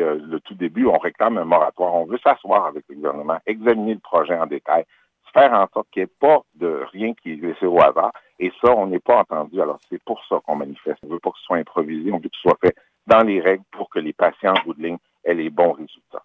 Euh, le tout début, on réclame un moratoire. On veut s'asseoir avec le gouvernement, examiner le projet en détail, faire en sorte qu'il n'y ait pas de rien qui est laissé au hasard. Et ça, on n'est pas entendu. Alors, c'est pour ça qu'on manifeste. On ne veut pas que ce soit improvisé. On veut que ce soit fait dans les règles pour que les patients en bout de ligne aient les bons résultats.